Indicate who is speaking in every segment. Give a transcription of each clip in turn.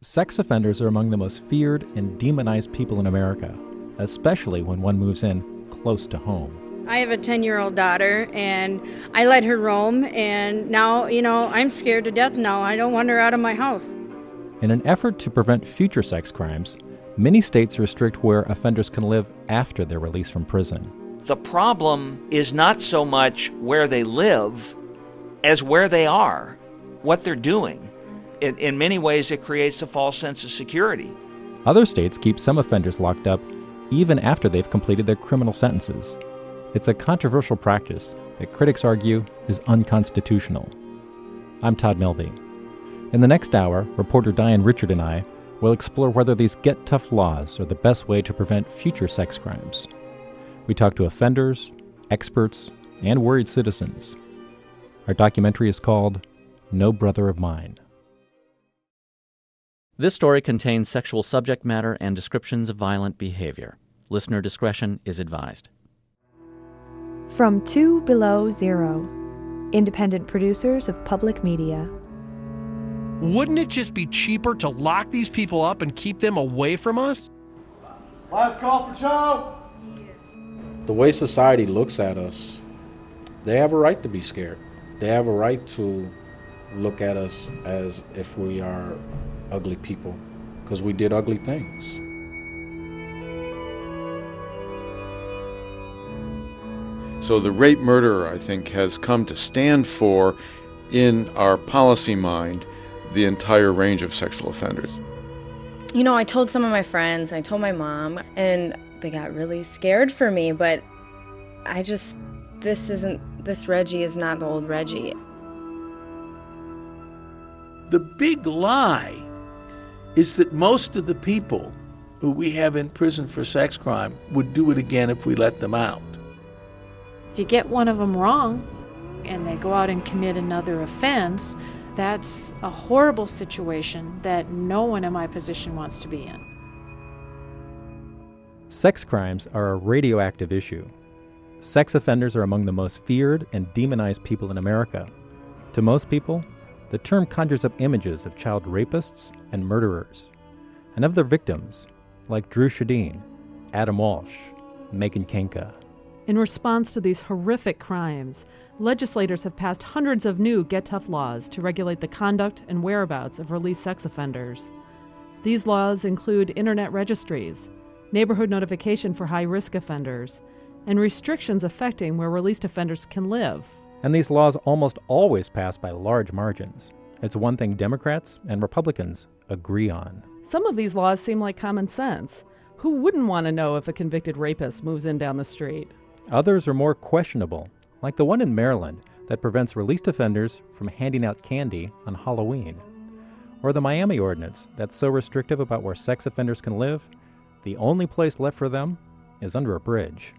Speaker 1: Sex offenders are among the most feared and demonized people in America, especially when one moves in close to home.
Speaker 2: I have a 10 year old daughter and I let her roam, and now, you know, I'm scared to death now. I don't want her out of my house.
Speaker 1: In an effort to prevent future sex crimes, many states restrict where offenders can live after their release from prison.
Speaker 3: The problem is not so much where they live as where they are, what they're doing in, in many ways, it creates a false sense of security.
Speaker 1: Other states keep some offenders locked up even after they've completed their criminal sentences. It's a controversial practice that critics argue is unconstitutional. I'm Todd Melby. In the next hour, reporter Diane Richard and I will explore whether these get tough laws are the best way to prevent future sex crimes. We talk to offenders, experts, and worried citizens. Our documentary is called No Brother of Mine.
Speaker 4: This story contains sexual subject matter and descriptions of violent behavior. Listener discretion is advised.
Speaker 5: From Two Below Zero, independent producers of public media.
Speaker 6: Wouldn't it just be cheaper to lock these people up and keep them away from us?
Speaker 7: Last call for Joe!
Speaker 8: The way society looks at us, they have a right to be scared. They have a right to look at us as if we are ugly people because we did ugly things.
Speaker 9: So the rape murderer, I think, has come to stand for, in our policy mind, the entire range of sexual offenders.
Speaker 10: You know, I told some of my friends, I told my mom, and they got really scared for me, but I just, this isn't, this Reggie is not the old Reggie.
Speaker 11: The big lie is that most of the people who we have in prison for sex crime would do it again if we let them out.
Speaker 12: If you get one of them wrong and they go out and commit another offense, that's a horrible situation that no one in my position wants to be in.
Speaker 1: Sex crimes are a radioactive issue. Sex offenders are among the most feared and demonized people in America. To most people, the term conjures up images of child rapists and murderers, and of their victims, like Dru Sjodin, Adam Walsh, Megan Kanka.
Speaker 13: In response to these horrific crimes, legislators have passed hundreds of new Get Tough laws to regulate the conduct and whereabouts of released sex offenders. These laws include internet registries, neighborhood notification for high risk offenders, and restrictions affecting where released offenders can live.
Speaker 1: And these laws almost always pass by large margins. It's one thing Democrats and Republicans agree on.
Speaker 13: Some of these laws seem like common sense. Who wouldn't want to know if a convicted rapist moves in down the street?
Speaker 1: Others are more questionable, like the one in Maryland that prevents released offenders from handing out candy on Halloween. Or the Miami ordinance that's so restrictive about where sex offenders can live, the only place left for them is under a bridge.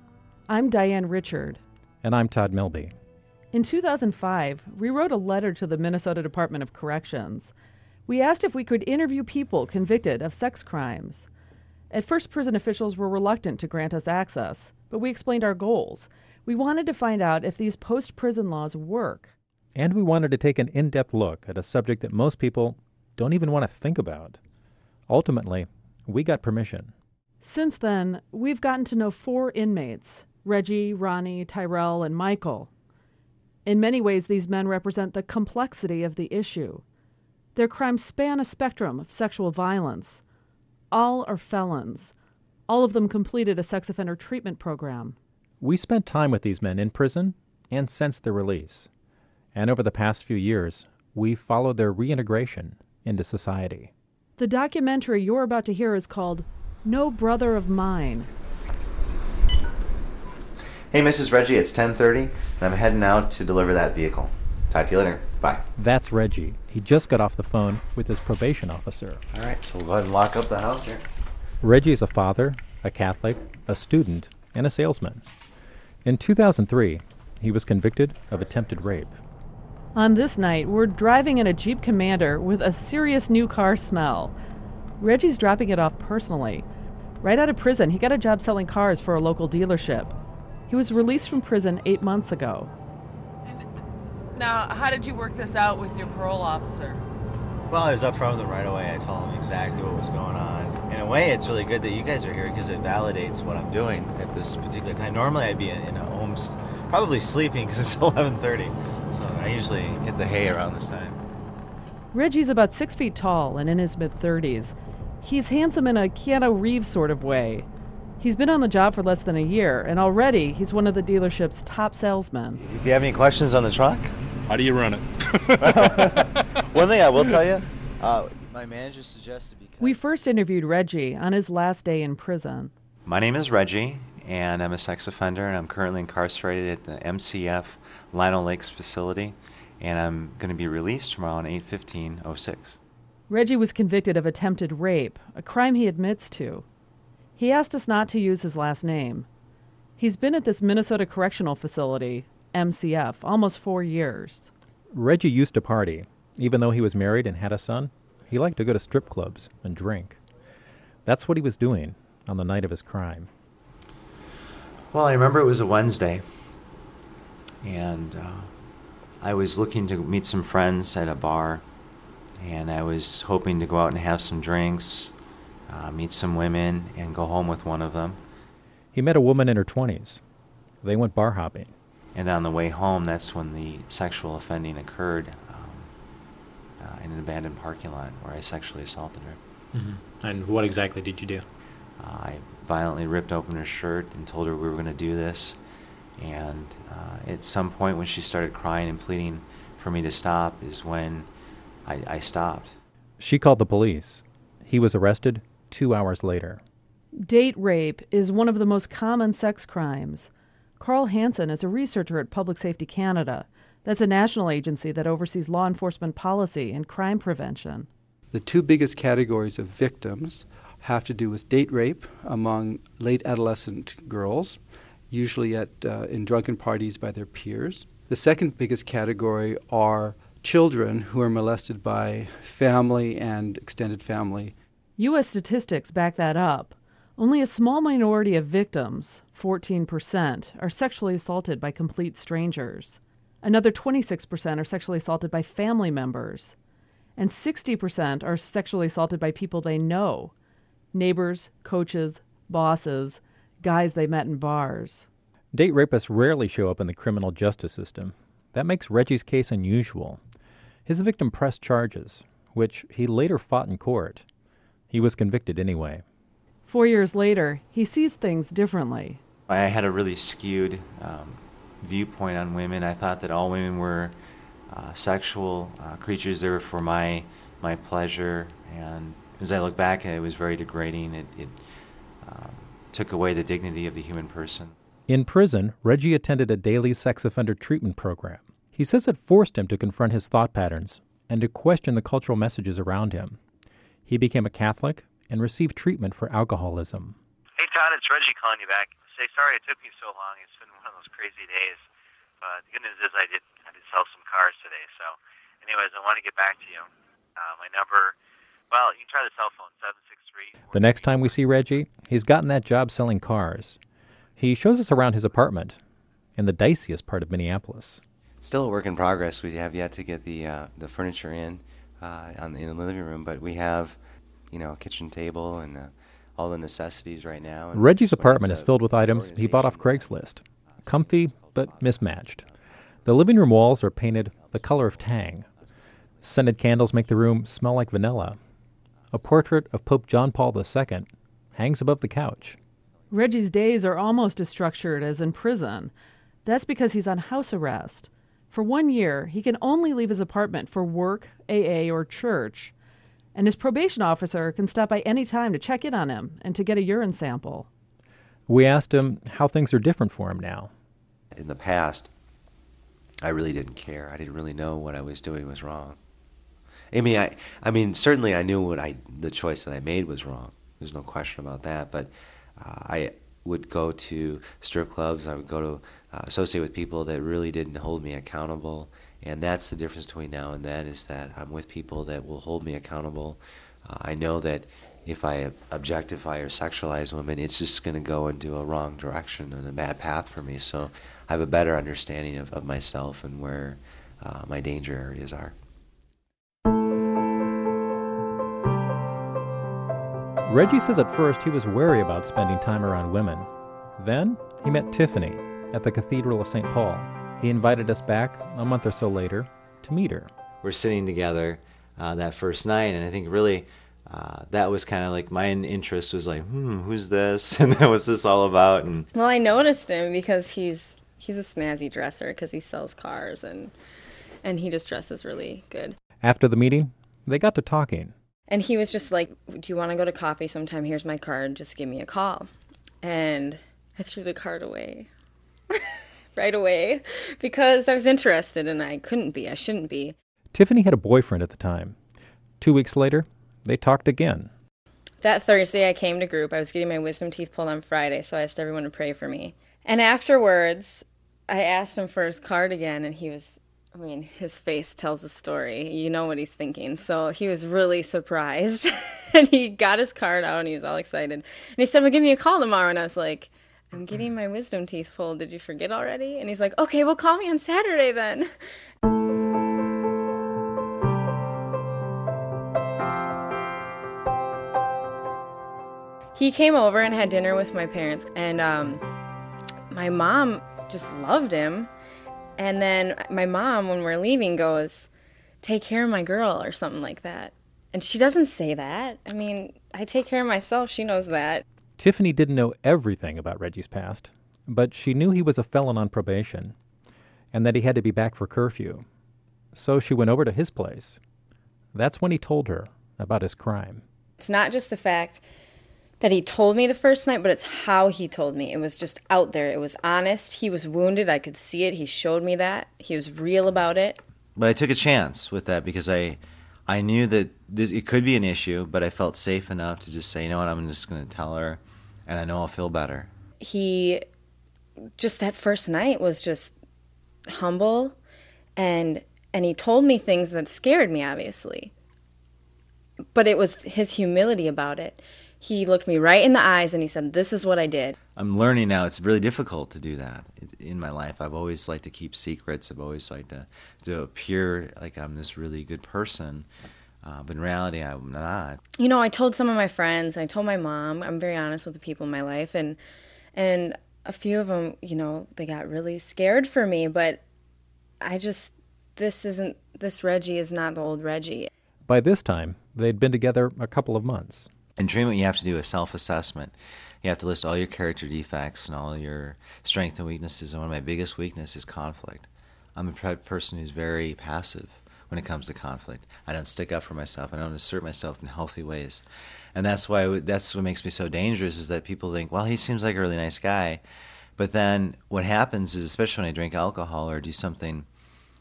Speaker 13: I'm Diane Richard.
Speaker 1: And I'm Todd Melby.
Speaker 13: In 2005, we wrote a letter to the Minnesota Department of Corrections. We asked if we could interview people convicted of sex crimes. At first, prison officials were reluctant to grant us access, but we explained our goals. We wanted to find out if these post prison laws work.
Speaker 1: And we wanted to take an in depth look at a subject that most people don't even want to think about. Ultimately, we got permission.
Speaker 13: Since then, we've gotten to know four inmates Reggie, Ronnie, Tyrell, and Michael. In many ways, these men represent the complexity of the issue. Their crimes span a spectrum of sexual violence. All are felons. All of them completed a sex offender treatment program.
Speaker 1: We spent time with these men in prison and since their release. And over the past few years, we followed their reintegration into society.
Speaker 13: The documentary you're about to hear is called No Brother of Mine
Speaker 14: Hey, Mrs. Reggie, it's 10:30, and I'm heading out to deliver that vehicle. Talk to you later. Bye.
Speaker 1: That's Reggie. He just got off the phone with his probation officer.
Speaker 14: All right, so we'll go ahead and lock up the house here.
Speaker 1: Reggie is a father, a Catholic, a student, and a salesman. In 2003, he was convicted of attempted rape.
Speaker 13: On this night, we're driving in a Jeep Commander with a serious new car smell. Reggie's dropping it off personally. Right out of prison, he got a job selling cars for a local dealership. He was released from prison eight months ago.
Speaker 15: Now, how did you work this out with your parole officer?
Speaker 14: Well, I was up front with them right away. I told them exactly what was going on. In a way, it's really good that you guys are here because it validates what I'm doing at this particular time. Normally, I'd be in, in a home, probably sleeping because it's 11:30. So I usually hit the hay around this time.
Speaker 13: Reggie's about six feet tall and in his mid 30s. He's handsome in a Keanu Reeves sort of way. He's been on the job for less than a year, and already he's one of the dealership's top salesmen.
Speaker 14: If you have any questions on the truck,
Speaker 16: how do you run it?
Speaker 14: One thing I will tell you, uh, my manager suggested because
Speaker 13: We first interviewed Reggie on his last day in prison.
Speaker 14: My name is Reggie, and I'm a sex offender, and I'm currently incarcerated at the MCF Lino Lakes facility, and I'm going to be released tomorrow on 8/15/06.
Speaker 13: Reggie was convicted of attempted rape, a crime he admits to. He asked us not to use his last name. He's been at this Minnesota Correctional Facility, MCF, almost four years.
Speaker 1: Reggie used to party. Even though he was married and had a son, he liked to go to strip clubs and drink. That's what he was doing on the night of his crime.
Speaker 14: Well, I remember it was a Wednesday, and uh, I was looking to meet some friends at a bar, and I was hoping to go out and have some drinks, uh, meet some women, and go home with one of them.
Speaker 1: He met a woman in her 20s. They went bar hopping.
Speaker 14: And on the way home, that's when the sexual offending occurred um, uh, in an abandoned parking lot where I sexually assaulted her.
Speaker 17: Mm-hmm. And what exactly did you do?
Speaker 14: Uh, I violently ripped open her shirt and told her we were going to do this. And uh, at some point, when she started crying and pleading for me to stop, is when I, I stopped.
Speaker 1: She called the police. He was arrested two hours later.
Speaker 13: Date rape is one of the most common sex crimes. Karl Hanson is a researcher at Public Safety Canada. That's a national agency that oversees law enforcement policy and crime prevention.
Speaker 18: The two biggest categories of victims have to do with date rape among late adolescent girls, usually at uh, in drunken parties by their peers. The second biggest category are children who are molested by family and extended family.
Speaker 13: U.S. statistics back that up. Only a small minority of victims, 14%, are sexually assaulted by complete strangers. Another 26% are sexually assaulted by family members. And 60% are sexually assaulted by people they know neighbors, coaches, bosses, guys they met in bars.
Speaker 1: Date rapists rarely show up in the criminal justice system. That makes Reggie's case unusual. His victim pressed charges, which he later fought in court. He was convicted anyway.
Speaker 13: Four years later, he sees things differently.
Speaker 14: I had a really skewed um, viewpoint on women. I thought that all women were uh, sexual uh, creatures. They were for my my pleasure. And as I look back, it was very degrading. It, it um, took away the dignity of the human person.
Speaker 1: In prison, Reggie attended a daily sex offender treatment program. He says it forced him to confront his thought patterns and to question the cultural messages around him. He became a Catholic and received treatment for alcoholism.
Speaker 19: Hey, Todd, it's Reggie calling you back. Say sorry it took me so long. It's been one of those crazy days. But the good news is I did I did sell some cars today. So, anyways, I want to get back to you. Uh, my number, well, you can try the cell phone seven six three.
Speaker 1: The next time we see Reggie, he's gotten that job selling cars. He shows us around his apartment in the diciest part of Minneapolis.
Speaker 14: Still a work in progress. We have yet to get the uh, the furniture in uh, on the, in the living room, but we have, you know, a kitchen table and uh, all the necessities right now.
Speaker 1: Reggie's apartment is filled with items he bought off Craigslist. Comfy, but mismatched. The living room walls are painted the color of tang. Scented candles make the room smell like vanilla. A portrait of Pope John Paul II hangs above the couch.
Speaker 13: Reggie's days are almost as structured as in prison. That's because he's on house arrest. For one year, he can only leave his apartment for work, AA, or church, and his probation officer can stop by any time to check in on him and to get a urine sample.
Speaker 1: We asked him how things are different for him now.
Speaker 14: In the past, I really didn't care. I didn't really know what I was doing was wrong. I mean, I, I mean, certainly I knew what I, the choice that I made was wrong. There's no question about that. But uh, I would go to strip clubs. I would go to uh, associate with people that really didn't hold me accountable. And that's the difference between now and then is that I'm with people that will hold me accountable. Uh, I know that if I objectify or sexualize women, it's just going to go into a wrong direction and a bad path for me. So I have a better understanding of, of myself and where uh, my danger areas are.
Speaker 1: Reggie says at first he was wary about spending time around women. Then he met Tiffany at the Cathedral of St. Paul. He invited us back a month or so later to meet her.
Speaker 14: We're sitting together uh, that first night, and I think really uh, that was kind of like my interest was like, hmm, who's this? And what's this all about? And
Speaker 10: Well, I noticed him because he's he's a snazzy dresser because he sells cars and and he just dresses really good.
Speaker 1: After the meeting, they got to talking.
Speaker 10: And he was just like, "Do you want to go to coffee sometime? Here's my card. Just give me a call." And I threw the card away right away because I was interested and I couldn't be. I shouldn't be.
Speaker 1: Tiffany had a boyfriend at the time. Two weeks later, they talked again.
Speaker 10: That Thursday, I came to group. I was getting my wisdom teeth pulled on Friday, so I asked everyone to pray for me. And afterwards, I asked him for his card again, and he was, I mean, his face tells a story. You know what he's thinking. So he was really surprised. and he got his card out, and he was all excited. And he said, Well, give me a call tomorrow. And I was like, I'm getting my wisdom teeth pulled. Did you forget already? And he's like, Okay, well, call me on Saturday then. he came over and had dinner with my parents and um, my mom just loved him and then my mom when we're leaving goes take care of my girl or something like that and she doesn't say that i mean i take care of myself she knows that
Speaker 1: Tiffany didn't know everything about Reggie's past, but she knew he was a felon on probation and that he had to be back for curfew. So she went over to his place. That's when he told her about his crime.
Speaker 10: it's not just the fact that he told me the first night but it's how he told me. It was just out there. It was honest. He was wounded. I could see it. He showed me that. He was real about it.
Speaker 14: But I took a chance with that because I I knew that this it could be an issue, but I felt safe enough to just say, you know what, I'm just going to tell her, and I know I'll feel better.
Speaker 10: he just that first night was just humble and and he told me things that scared me obviously but it was his humility about it he looked me right in the eyes and he said this is what i did
Speaker 14: I'm learning now it's really difficult to do that in my life. I've always liked to keep secrets. I've always liked to to appear like I'm this really good person, uh, but in reality, I'm not.
Speaker 10: you know i told some of my friends i told my mom i'm very honest with the people in my life and and a few of them you know they got really scared for me but i just this isn't this reggie is not the old reggie
Speaker 1: By this time, they'd been together a couple of months.
Speaker 14: In treatment, you have to do a self assessment. You have to list all your character defects and all your strengths and weaknesses. And one of my biggest weaknesses is conflict. I'm a person who's very passive when it comes to conflict. I don't stick up for myself. I don't assert myself in healthy ways. And that's why that's what makes me so dangerous is that people think, well, he seems like a really nice guy. But then what happens is, especially when I drink alcohol or do something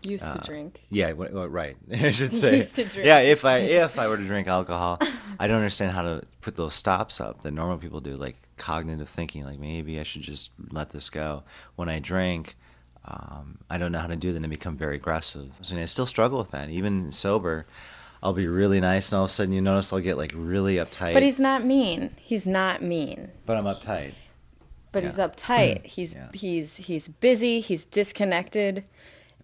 Speaker 10: Used to
Speaker 14: uh,
Speaker 10: drink.
Speaker 14: Yeah, w- w- right. I should say.
Speaker 10: Used to drink.
Speaker 14: Yeah, if I if I were to drink alcohol, I don't understand how to put those stops up that normal people do, like cognitive thinking. Like maybe I should just let this go. When I drink, um, I don't know how to do that, and become very aggressive. So, I still struggle with that, even sober. I'll be really nice, and all of a sudden, you notice I'll get like really uptight.
Speaker 10: But he's not mean. He's not mean.
Speaker 14: But I'm uptight.
Speaker 10: But he's uptight. He's he's he's busy. He's disconnected,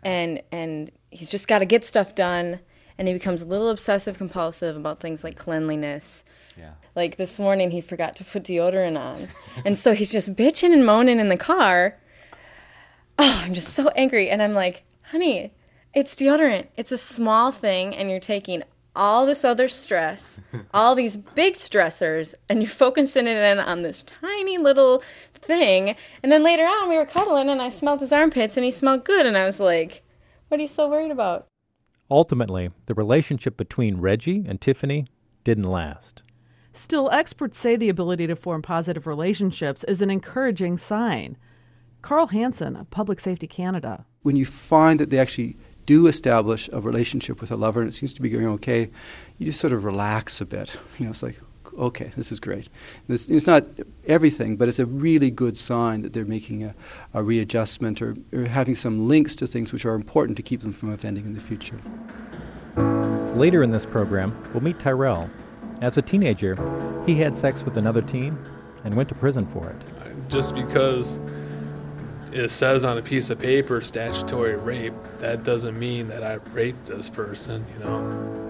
Speaker 10: and and he's just got to get stuff done. And he becomes a little obsessive compulsive about things like cleanliness.
Speaker 14: Yeah.
Speaker 10: Like this morning, he forgot to put deodorant on, and so he's just bitching and moaning in the car. Oh, I'm just so angry, and I'm like, honey, it's deodorant. It's a small thing, and you're taking all this other stress, all these big stressors, and you're focusing it in on this tiny little thing. And then later on, we were cuddling, and I smelled his armpits, and he smelled good, and I was like, what are you so worried about?
Speaker 1: Ultimately, the relationship between Reggie and Tiffany didn't last.
Speaker 13: Still, experts say the ability to form positive relationships is an encouraging sign. Karl Hanson of Public Safety Canada.
Speaker 18: When you find that they actually do establish a relationship with a lover and it seems to be going okay, you just sort of relax a bit. You know, it's like, okay, this is great. This, it's not everything, but it's a really good sign that they're making a, a readjustment or, or having some links to things which are important to keep them from offending in the future.
Speaker 1: Later in this program, we'll meet Tyrell. As a teenager, he had sex with another teen and went to prison for it.
Speaker 16: just because it says on a piece of paper statutory rape, that doesn't mean that I raped this person, you know.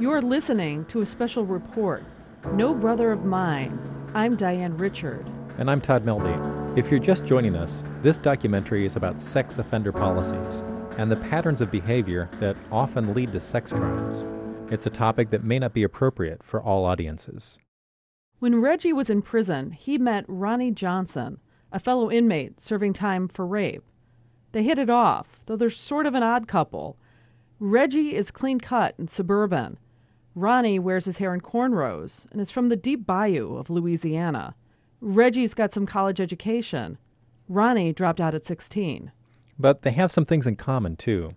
Speaker 13: You're listening to a special report, No Brother of Mine. I'm Diane Richard.
Speaker 1: And I'm Todd Melby. If you're just joining us, this documentary is about sex offender policies and the patterns of behavior that often lead to sex crimes. It's a topic that may not be appropriate for all audiences.
Speaker 13: When Reggie was in prison, he met Ronnie Johnson, a fellow inmate serving time for rape. They hit it off, though they're sort of an odd couple. Reggie is clean cut and suburban. Ronnie wears his hair in cornrows and is from the deep bayou of Louisiana. Reggie's got some college education. Ronnie dropped out at 16.
Speaker 1: But they have some things in common, too.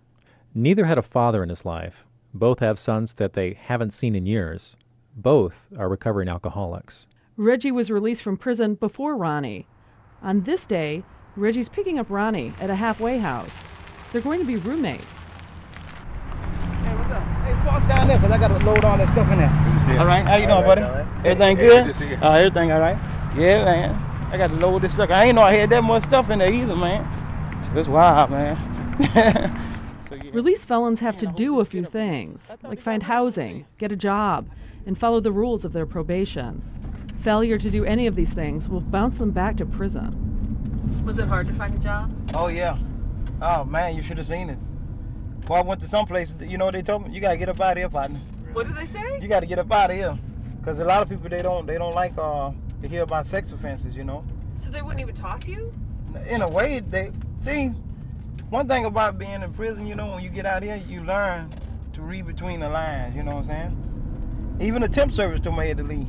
Speaker 1: Neither had a father in his life. Both have sons that they haven't seen in years. Both are recovering alcoholics.
Speaker 13: Reggie was released from prison before Ronnie. On this day, Reggie's picking up Ronnie at a halfway house. They're going to be roommates.
Speaker 20: Hey, what's up? Hey, walk down there because I got to load all that stuff in there. All right, how you doing, buddy? Everything
Speaker 21: Hey,
Speaker 20: good?
Speaker 21: good to see you.
Speaker 20: Uh, everything all right? Yeah, man. I got to load this stuff. I ain't know I had that much stuff in there either, man. So it's wild, man.
Speaker 13: Released felons have to do a few things, like find housing, get a job, and follow the rules of their probation. Failure to do any of these things will bounce them back to prison.
Speaker 22: Was it hard to find a job?
Speaker 20: Oh, yeah. Oh, man, you should have seen it. I went to some place, you know what they told me? You got to get up out of here, partner.
Speaker 22: What did they say?
Speaker 20: You got to get up out of here. Because a lot of people, they don't they don't like uh, to hear about sex offenses, you know?
Speaker 22: So they wouldn't even talk to you?
Speaker 20: in a way, they see one thing about being in prison. You know, when you get out here, you learn to read between the lines. You know what I'm saying? Even the temp service told me I had to leave.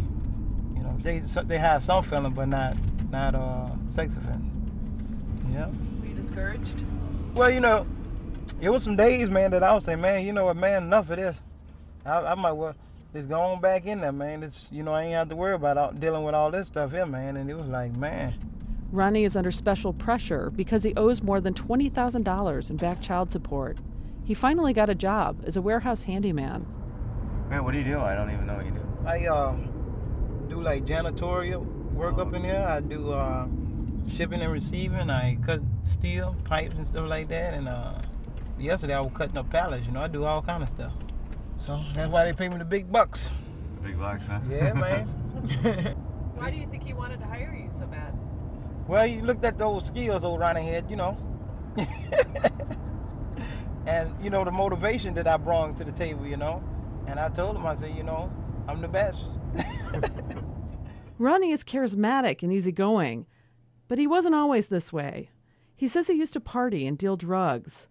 Speaker 20: You know, they they had some felon, but not not uh sex offenders. Yeah.
Speaker 22: Were you discouraged?
Speaker 20: Well, you know, it was some days, man, that I was saying, man, you know what, man, enough of this. I, I might well just go on back in there, man. It's you know I ain't have to worry about all, dealing with all this stuff here, man. And it was like, man.
Speaker 13: Ronnie is under special pressure because he owes more than $20,000 in back child support. He finally got a job as a warehouse handyman.
Speaker 21: Man, what do you do? I don't even know what you do.
Speaker 20: I uh, do like janitorial work up in here. I do uh, shipping and receiving. I cut steel pipes and stuff like that. And uh, yesterday I was cutting up pallets. You know, I do all kind of stuff. So that's why they pay me the big bucks.
Speaker 21: Big bucks, huh?
Speaker 20: Yeah, man.
Speaker 22: Why do you think he wanted to hire you so bad?
Speaker 20: well, you looked at those skills old Ronnie had, you know. and you know the motivation that I brought to the table, you know. And I told him, I said, you know, I'm the best.
Speaker 13: Ronnie is charismatic and easygoing, but he wasn't always this way. He says he used to party and deal drugs.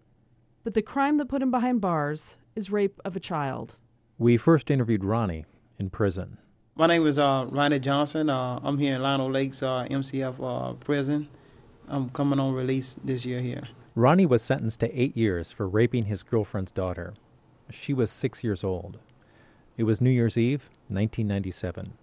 Speaker 13: But the crime that put him behind bars is rape of a child.
Speaker 1: We first interviewed Ronnie in prison.
Speaker 20: My name is uh, Ronnie Johnson. Uh, I'm here in Lino Lakes uh, MCF uh, prison. I'm coming on release this year here.
Speaker 1: Ronnie was sentenced to eight years for raping his girlfriend's daughter. She was six years old. It was New Year's Eve, 1997.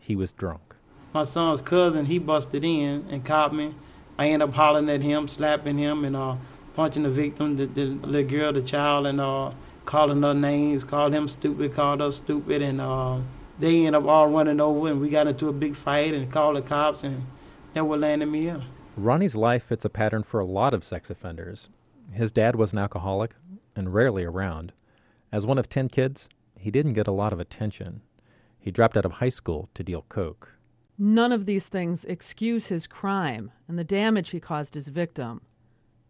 Speaker 1: He was drunk.
Speaker 20: My son's cousin, he busted in and caught me. I ended up hollering at him, slapping him, and uh, punching the victim, the, the little girl, the child, and uh, calling her names, called him stupid, called us stupid, and uh, they end up all running over, and we got into a big fight and called the cops, and they were landing me up.
Speaker 1: Ronnie's life fits a pattern for a lot of sex offenders. His dad was an alcoholic and rarely around. As one of ten kids, he didn't get a lot of attention. He dropped out of high school to deal coke.
Speaker 13: None of these things excuse his crime and the damage he caused his victim,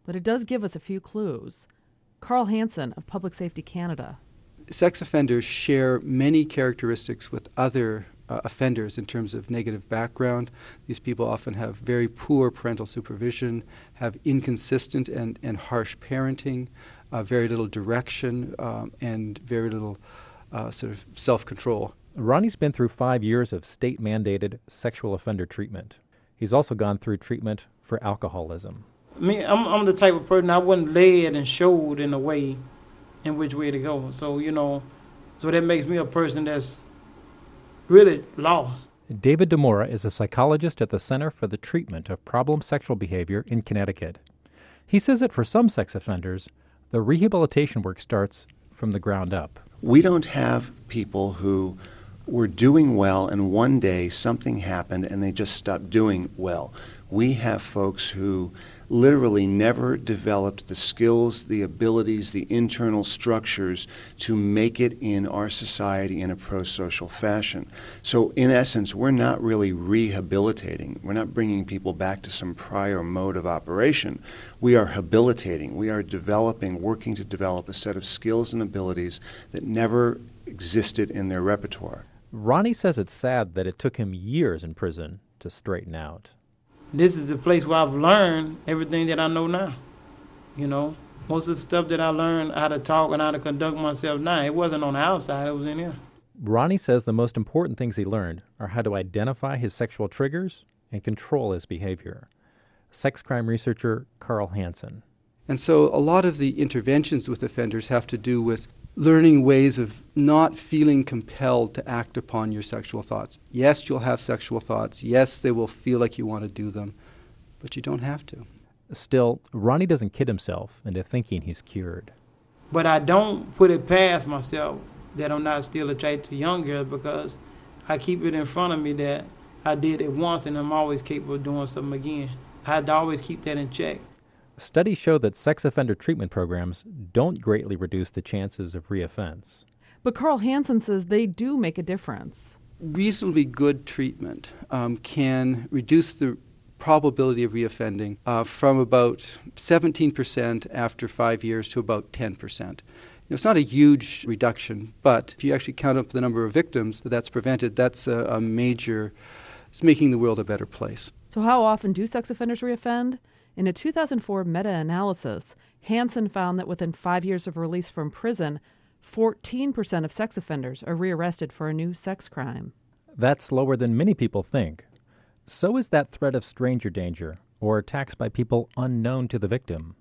Speaker 13: but it does give us a few clues. Karl Hanson of Public Safety Canada.
Speaker 18: Sex offenders share many characteristics with other uh, offenders in terms of negative background. These people often have very poor parental supervision, have inconsistent and, and harsh parenting, uh, very little direction, um, and very little uh, sort of self control.
Speaker 1: Ronnie's been through five years of state mandated sexual offender treatment. He's also gone through treatment for alcoholism.
Speaker 20: Me, I'm, I'm the type of person I wasn't led and showed in a way in which way to go. So, you know, so that makes me a person that's really lost.
Speaker 1: David D'Amora is a psychologist at the Center for the Treatment of Problem Sexual Behavior in Connecticut. He says that for some sex offenders, the rehabilitation work starts from the ground up.
Speaker 23: We don't have people who were doing well and one day something happened and they just stopped doing well. We have folks who literally never developed the skills, the abilities, the internal structures to make it in our society in a pro social fashion. So, in essence, we're not really rehabilitating. We're not bringing people back to some prior mode of operation. We are habilitating. We are developing, working to develop a set of skills and abilities that never existed in their repertoire.
Speaker 1: Ronnie says it's sad that it took him years in prison to straighten out.
Speaker 20: This is the place where I've learned everything that I know now. You know, most of the stuff that I learned how to talk and how to conduct myself now, it wasn't on the outside, it was in here.
Speaker 1: Ronnie says the most important things he learned are how to identify his sexual triggers and control his behavior. Sex crime researcher Karl Hanson.
Speaker 18: And so a lot of the interventions with offenders have to do with learning ways of not feeling compelled to act upon your sexual thoughts. Yes, you'll have sexual thoughts. Yes, they will feel like you want to do them, but you don't have to.
Speaker 1: Still, Ronnie doesn't kid himself into thinking he's cured.
Speaker 20: But I don't put it past myself that I'm not still attracted to young girls because I keep it in front of me that I did it once and I'm always capable of doing something again. I had to always keep that in check.
Speaker 1: Studies show that sex offender treatment programs don't greatly reduce the chances of reoffense.
Speaker 13: But Karl Hanson says they do make a difference.
Speaker 18: Reasonably good treatment um, can reduce the probability of reoffending uh, from about 17% after five years to about 10%. You know, it's not a huge reduction, but if you actually count up the number of victims that that's prevented, that's a, a major, it's making the world a better place.
Speaker 13: So, how often do sex offenders reoffend? In a 2004 meta analysis, Hanson found that within five years of release from prison, 14% of sex offenders are rearrested for a new sex crime.
Speaker 1: That's lower than many people think. So is that threat of stranger danger or attacks by people unknown to the victim.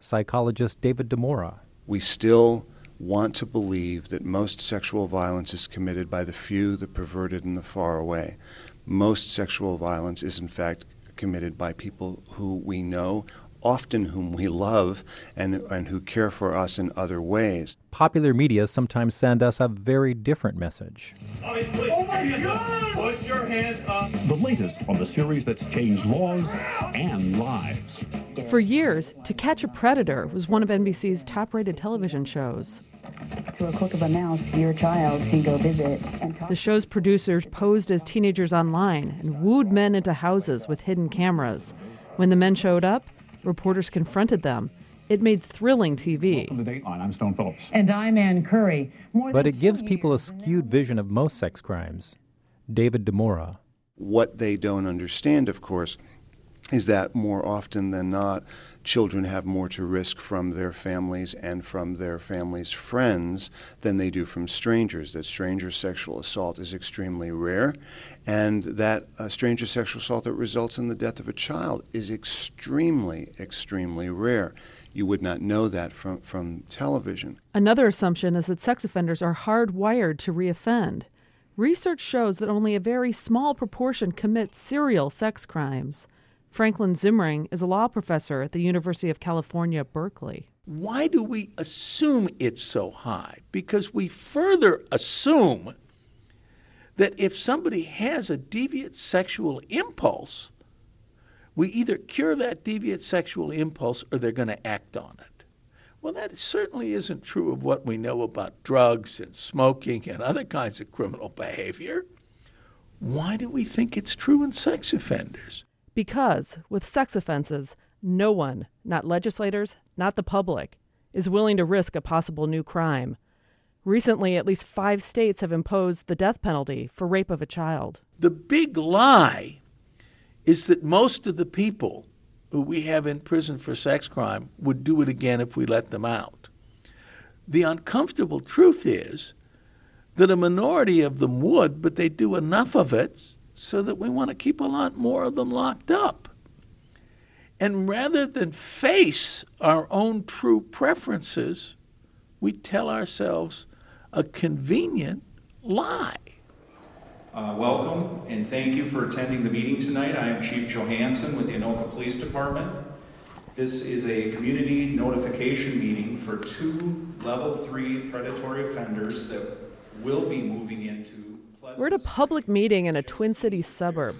Speaker 1: Psychologist David D'Amora.
Speaker 23: We still want to believe that most sexual violence is committed by the few, the perverted, and the far away. Most sexual violence is, in fact, committed by people who we know, often whom we love, and, and who care for us in other ways.
Speaker 1: Popular media sometimes send us a very different message.
Speaker 7: Oh my God! Put your hands up. The latest on the series that's changed laws and lives.
Speaker 13: For years, To Catch a Predator was one of NBC's top rated television shows.
Speaker 24: To a click of a mouse, your child can go visit and talk.
Speaker 13: The show's producers posed as teenagers online and wooed men into houses with hidden cameras. When the men showed up, reporters confronted them. It made thrilling TV.
Speaker 7: Welcome to Dateline. I'm Stone Phillips.
Speaker 24: And I'm Ann Curry. More
Speaker 1: But it gives people a skewed vision of most sex crimes. David D'Amora.
Speaker 23: What they don't understand, of course, is that more often than not, children have more to risk from their families and from their families' friends than they do from strangers. That stranger sexual assault is extremely rare, and that uh, stranger sexual assault that results in the death of a child is extremely, extremely rare. You would not know that from, from television.
Speaker 13: Another assumption is that sex offenders are hardwired to reoffend. Research shows that only a very small proportion commit serial sex crimes. Franklin Zimring is a law professor at the University of California, Berkeley.
Speaker 11: Why do we assume it's so high? Because we further assume that if somebody has a deviant sexual impulse, we either cure that deviant sexual impulse or they're going to act on it. Well, that certainly isn't true of what we know about drugs and smoking and other kinds of criminal behavior. Why do we think it's true in sex offenders?
Speaker 13: Because, with sex offenses, no one, not legislators, not the public, is willing to risk a possible new crime. Recently, at least five states have imposed the death penalty for rape of a child.
Speaker 11: The big lie is that most of the people who we have in prison for sex crime would do it again if we let them out. The uncomfortable truth is that a minority of them would, but they do enough of it so that we want to keep a lot more of them locked up. And rather than face our own true preferences, we tell ourselves a convenient lie.
Speaker 25: Uh, welcome and thank you for attending the meeting tonight. I am Chief Johansson with the Anoka Police Department. This is a community notification meeting for two level three predatory offenders that will be moving into
Speaker 13: We're at a public meeting in a Twin Cities suburb.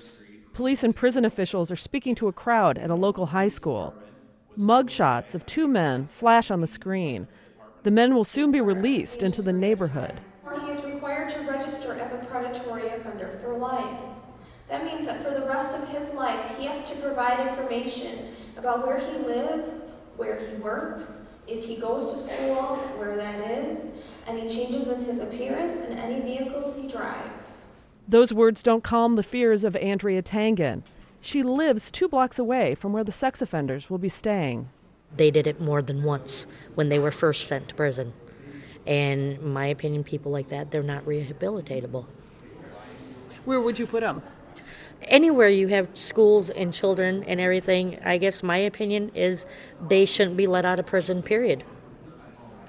Speaker 13: Police and prison officials are speaking to a crowd at a local high school. Mugshots of two men flash on the screen. The men will soon be released into the neighborhood.
Speaker 26: He is required to register as a predatory offender for life. That means that for the rest of his life, he has to provide information about where he lives, where he works, if he goes to school, where that is, any changes in his appearance, and any vehicles he drives.
Speaker 13: Those words don't calm the fears of Andrea Tangen. She lives two blocks away from where the sex offenders will be staying.
Speaker 27: They did it more than once when they were first sent to prison. And in my opinion, people like that, they're not rehabilitatable.
Speaker 13: Where would you put them?
Speaker 27: Anywhere you have schools and children and everything, I guess my opinion is they shouldn't be let out of prison, period.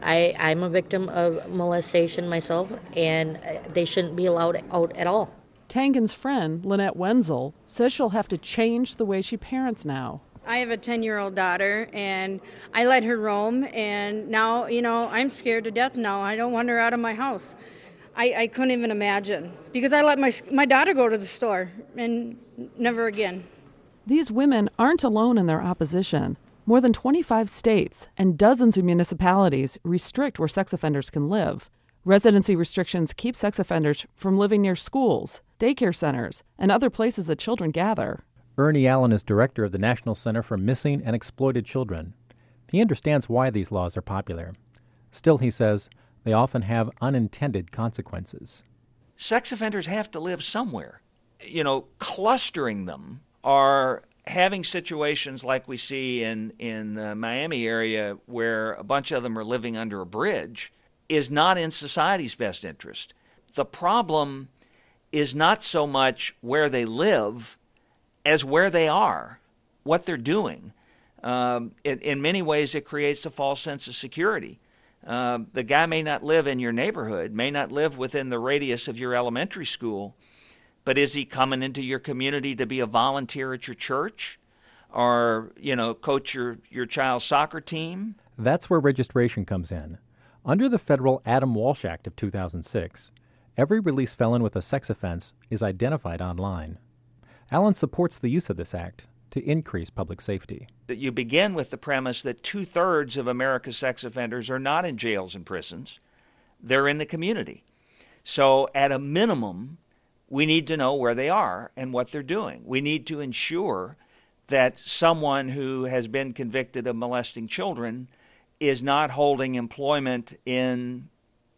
Speaker 27: I, I'm a victim of molestation myself, and uh, they shouldn't be allowed out at all.
Speaker 13: Tangen's friend, Lynette Wenzel, says she'll have to change the way she parents now.
Speaker 2: I have a 10 year old daughter, and I let her roam, and now, you know, I'm scared to death now. I don't want her out of my house. I, I couldn't even imagine because I let my, my daughter go to the store and never again.
Speaker 13: These women aren't alone in their opposition. More than 25 states and dozens of municipalities restrict where sex offenders can live. Residency restrictions keep sex offenders from living near schools, daycare centers, and other places that children gather.
Speaker 1: Ernie Allen is director of the National Center for Missing and Exploited Children. He understands why these laws are popular. Still, he says, they often have unintended consequences.
Speaker 3: Sex offenders have to live somewhere. You know, clustering them or having situations like we see in, in the Miami area where a bunch of them are living under a bridge is not in society's best interest. The problem is not so much where they live as where they are, what they're doing. Um, it, in many ways, it creates a false sense of security. Uh, the guy may not live in your neighborhood, may not live within the radius of your elementary school, but is he coming into your community to be a volunteer at your church, or you know, coach your your child's soccer team?
Speaker 1: That's where registration comes in. Under the federal Adam Walsh Act of 2006, every released felon with a sex offense is identified online. Allen supports the use of this act to increase public safety.
Speaker 3: You begin with the premise that two thirds of America's sex offenders are not in jails and prisons, they're in the community. So, at a minimum, we need to know where they are and what they're doing. We need to ensure that someone who has been convicted of molesting children is not holding employment in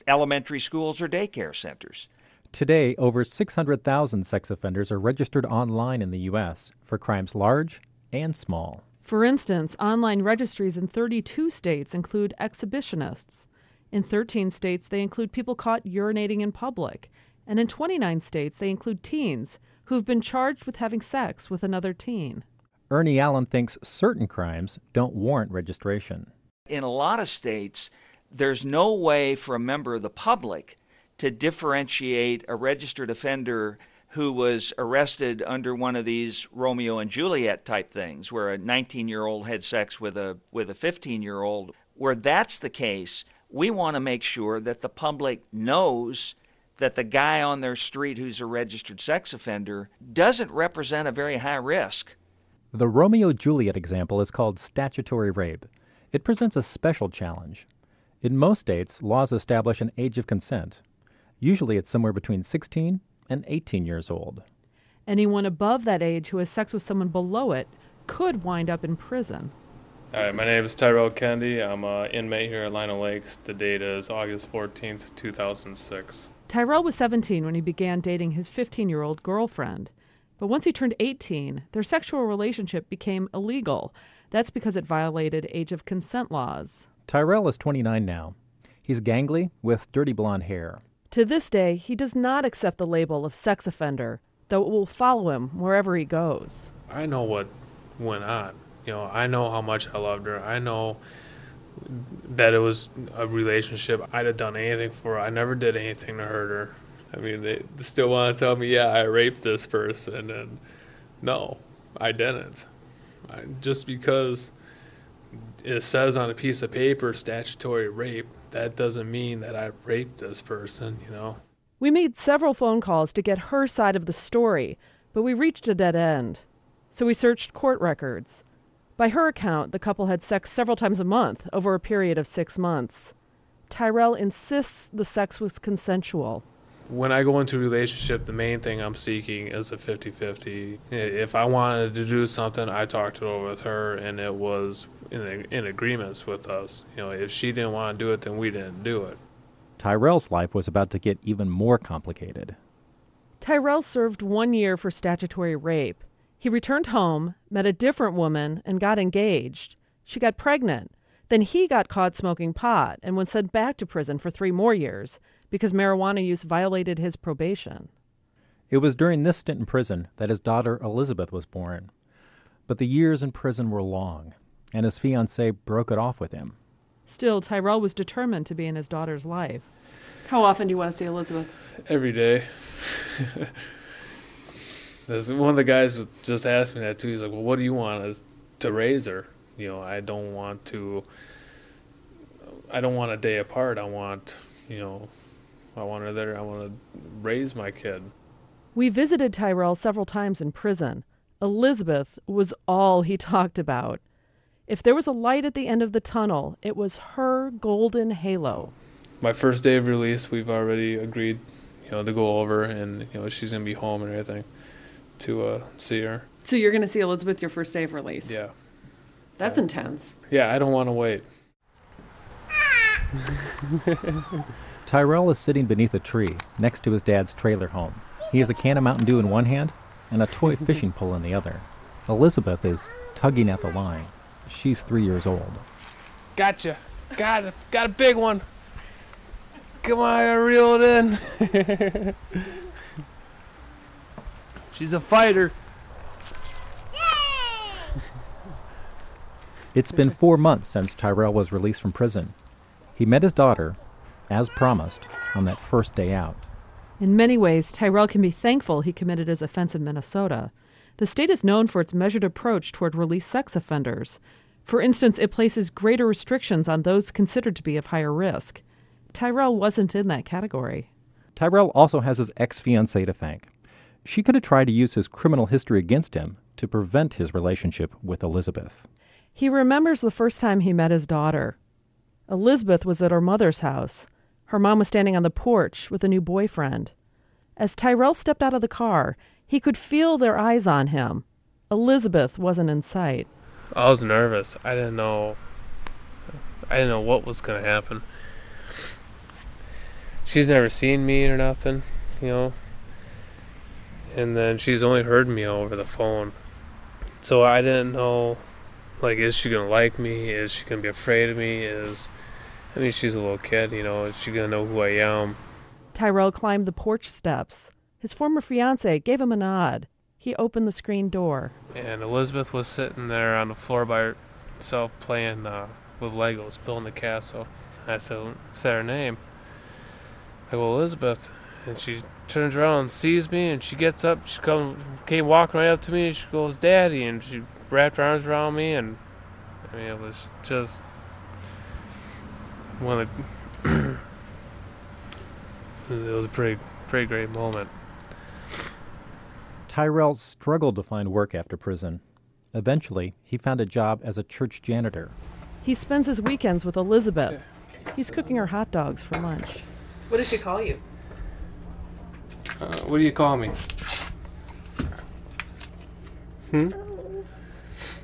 Speaker 3: elementary schools or daycare centers.
Speaker 1: Today, over 600,000 sex offenders are registered online in the U.S. for crimes large and small.
Speaker 13: For instance, online registries in 32 states include exhibitionists. In 13 states, they include people caught urinating in public. And in 29 states, they include teens who have been charged with having sex with another teen.
Speaker 1: Ernie Allen thinks certain crimes don't warrant registration.
Speaker 3: In a lot of states, there's no way for a member of the public to differentiate a registered offender who was arrested under one of these Romeo and Juliet type things, where a 19 year old had sex with a with a 15 year old. Where that's the case, we want to make sure that the public knows that the guy on their street who's a registered sex offender doesn't represent a very high risk.
Speaker 1: The Romeo Juliet example is called statutory rape. It presents a special challenge. In most states, laws establish an age of consent. Usually it's somewhere between 16 and 18 years old.
Speaker 13: Anyone above that age who has sex with someone below it could wind up in prison.
Speaker 16: All right, my name is Tyrell Kennedy. I'm an inmate here at Lino Lakes. The date is August 14th, 2006.
Speaker 13: Tyrell was 17 when he began dating his 15 year old girlfriend. But once he turned 18, their sexual relationship became illegal. That's because it violated age of consent laws.
Speaker 1: Tyrell is 29 now. He's gangly with dirty blonde hair.
Speaker 13: To this day, he does not accept the label of sex offender, though it will follow him wherever he goes.
Speaker 16: I know what went on. You know, I know how much I loved her. I know that it was a relationship I'd have done anything for. Her. I never did anything to hurt her. I mean, they, still want to tell me, yeah, I raped this person, and no, I didn't. I, just because it says on a piece of paper statutory rape, that doesn't mean that I raped this person, you know.
Speaker 13: We made several phone calls to get her side of the story, but we reached a dead end. So we searched court records. By her account, the couple had sex several times a month over a period of six months. Tyrell insists the sex was consensual.
Speaker 16: When I go into a relationship, the main thing I'm seeking is a 50 50. If I wanted to do something, I talked it over with her, and it was in, in agreements with us. You know, if she didn't want to do it, then we didn't do it.
Speaker 1: Tyrell's life was about to get even more complicated.
Speaker 13: Tyrell served one year for statutory rape. He returned home, met a different woman, and got engaged. She got pregnant. Then he got caught smoking pot and was sent back to prison for three more years because marijuana use violated his probation.
Speaker 1: It was during this stint in prison that his daughter Elizabeth was born. But the years in prison were long, and his fiancee broke it off with him.
Speaker 13: Still, Tyrell was determined to be in his daughter's life.
Speaker 22: How often do you want to see Elizabeth?
Speaker 16: Every day. There's one of the guys just asked me that too. He's like, "Well, what do you want us to raise her? You know, I don't want to. I don't want a day apart. I want, you know, I want her there. I want to raise my kid."
Speaker 13: We visited Tyrell several times in prison. Elizabeth was all he talked about. If there was a light at the end of the tunnel, it was her golden halo.
Speaker 16: My first day of release, we've already agreed, you know, to go over, and you know, she's gonna be home and everything, to uh, see her.
Speaker 22: So you're going to see Elizabeth your first day of release?
Speaker 16: Yeah.
Speaker 22: That's intense.
Speaker 16: Yeah, I don't want to wait.
Speaker 1: Tyrell is sitting beneath a tree next to his dad's trailer home. He has a can of Mountain Dew in one hand and a toy fishing pole in the other. Elizabeth is tugging at the line. She's three years old.
Speaker 16: Gotcha. Got it. Got a big one. Come on, I reel it in. She's a fighter. Yay!
Speaker 1: It's been four months since Tyrell was released from prison. He met his daughter, as promised, on that first day out.
Speaker 13: In many ways, Tyrell can be thankful he committed his offense in Minnesota. The state is known for its measured approach toward released sex offenders. For instance, it places greater restrictions on those considered to be of higher risk. Tyrell wasn't in that category.
Speaker 1: Tyrell also has his ex fiancee to thank. She could have tried to use his criminal history against him to prevent his relationship with Elizabeth.
Speaker 13: He remembers the first time he met his daughter. Elizabeth was at her mother's house. Her mom was standing on the porch with a new boyfriend. As Tyrell stepped out of the car, he could feel their eyes on him. Elizabeth wasn't in sight.
Speaker 16: I was nervous. I didn't know. I didn't know what was gonna happen. She's never seen me or nothing, you know. And then she's only heard me over the phone. So I didn't know like is she gonna like me? Is she gonna be afraid of me? Is I mean she's a little kid, you know, is she gonna know who I am?
Speaker 13: Tyrell climbed the porch steps. His former fiancee gave him a nod. He opened the screen door.
Speaker 16: And Elizabeth was sitting there on the floor by herself playing uh, with Legos, building a castle. I said, said her name. I go, Elizabeth. And she turns around and sees me, and she gets up. She come, came walking right up to me, and she goes, Daddy. And she wrapped her arms around me, and I mean, it was just one of it was a pretty, pretty great moment.
Speaker 1: Tyrell struggled to find work after prison. Eventually, he found a job as a church janitor.
Speaker 13: He spends his weekends with Elizabeth. He's cooking her hot dogs for lunch.
Speaker 22: What did she call you?
Speaker 16: Uh, what do you call me? Hmm?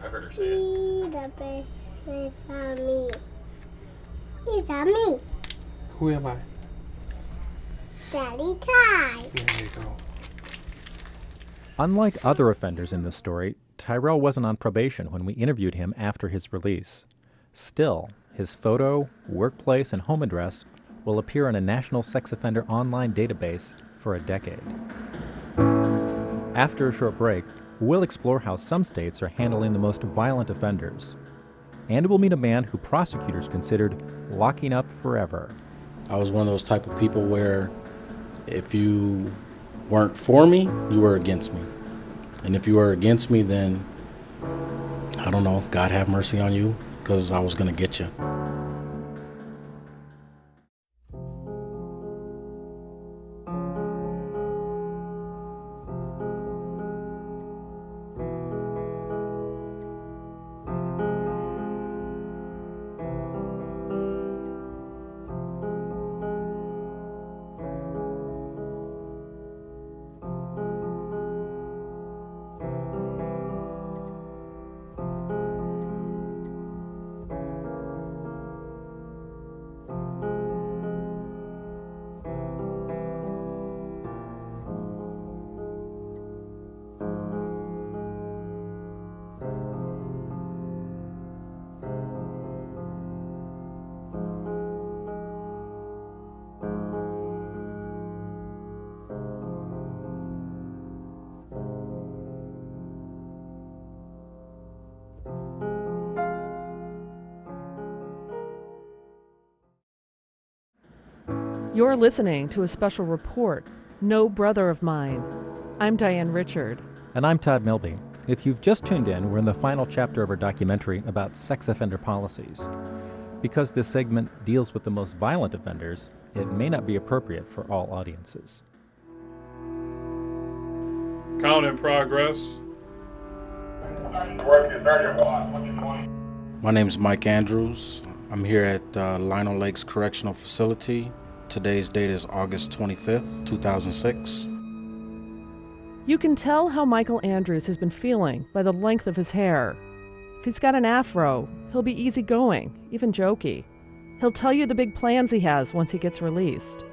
Speaker 28: I've heard her say it. The best is on me. He's on me.
Speaker 16: Who am I?
Speaker 28: Daddy Ty.
Speaker 16: There you go.
Speaker 1: Unlike other offenders in this story, Tyrell wasn't on probation when we interviewed him after his release. Still, his photo, workplace, and home address will appear in a national sex offender online database for a decade. After a short break, we'll explore how some states are handling the most violent offenders. And we'll meet a man who prosecutors considered locking up forever.
Speaker 8: I was one of those type of people where if you weren't for me, you were against me. And if you were against me, then I don't know, God have mercy on you, because I was going to get you.
Speaker 13: You're listening to a special report, No Brother of Mine. I'm Diane Richard.
Speaker 1: And I'm Todd Melby. If you've just tuned in, we're in the final chapter of our documentary about sex offender policies. Because this segment deals with the most violent offenders, it may not be appropriate for all audiences.
Speaker 29: Count in progress.
Speaker 8: My name is Mike Andrews. I'm here at uh, Lino Lakes Correctional Facility. Today's date is August 25th, 2006.
Speaker 13: You can tell how Michael Andrews has been feeling by the length of his hair. If he's got an afro, he'll be easygoing, even jokey. He'll tell you the big plans he has once he gets released.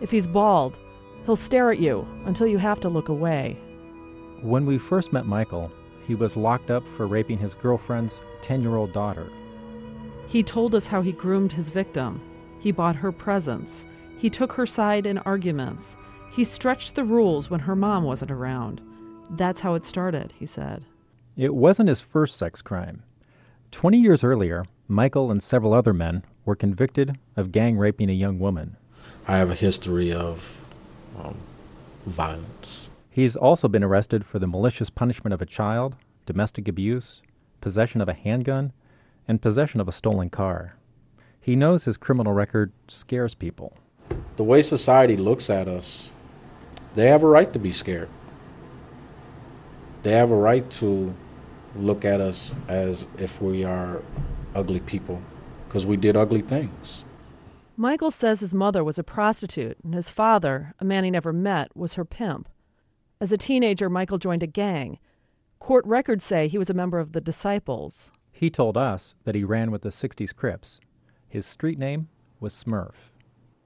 Speaker 13: If he's bald, he'll stare at you until you have to look away.
Speaker 1: When we first met Michael, he was locked up for raping his girlfriend's 10 year old daughter.
Speaker 13: He told us how he groomed his victim. He bought her presents. He took her side in arguments. He stretched the rules when her mom wasn't around. That's how it started, he said.
Speaker 1: It wasn't his first sex crime. Twenty years earlier, Michael and several other men were convicted of gang raping a young woman.
Speaker 8: I have a history of um, violence.
Speaker 1: He's also been arrested for the malicious punishment of a child, domestic abuse, possession of a handgun, and possession of a stolen car. He knows his criminal record scares people.
Speaker 8: The way society looks at us, they have a right to be scared. They have a right to look at us as if we are ugly people because we did ugly things.
Speaker 13: Michael says his mother was a prostitute and his father, a man he never met, was her pimp. As a teenager, Michael joined a gang. Court records say he was a member of the Disciples.
Speaker 1: He told us that he ran with the 60s Crips. His street name was Smurf.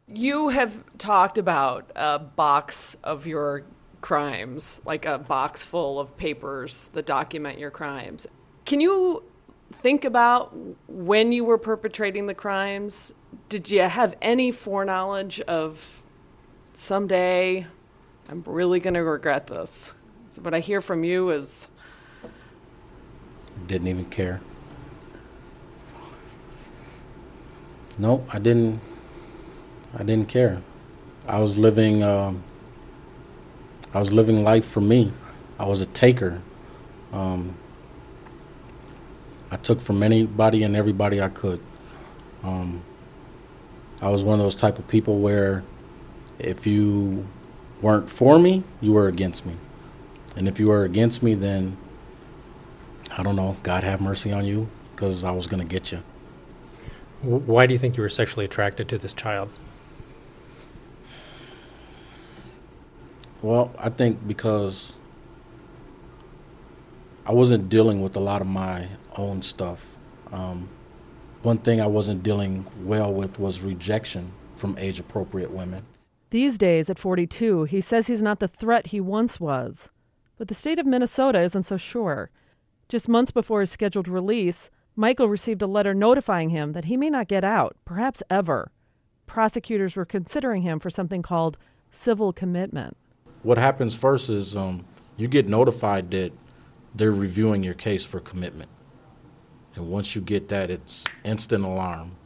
Speaker 22: You have talked about a box of your crimes, like a box full of papers that document your crimes. Can you think about when you were perpetrating the crimes? Did you have any foreknowledge of someday I'm really going to regret this? So what I hear from you is
Speaker 8: Didn't even care. No, I didn't. I didn't care. I was living. Um, I was living life for me. I was a taker. Um, I took from anybody and everybody I could. Um, I was one of those type of people where if you weren't for me, you were against me. And if you were against me, then I don't know, God have mercy on you because I was going to get you.
Speaker 30: Why do you think you were sexually attracted to this child?
Speaker 8: Well, I think because I wasn't dealing with a lot of my own stuff. Um, one thing I wasn't dealing well with was rejection from age appropriate women.
Speaker 13: These days, at 42, he says he's not the threat he once was. But the state of Minnesota isn't so sure. Just months before his scheduled release, Michael received a letter notifying him that he may not get out, perhaps ever. Prosecutors were considering him for something called civil commitment.
Speaker 8: What happens first is um, you get notified that they're reviewing your case for commitment. And once you get that, it's instant alarm.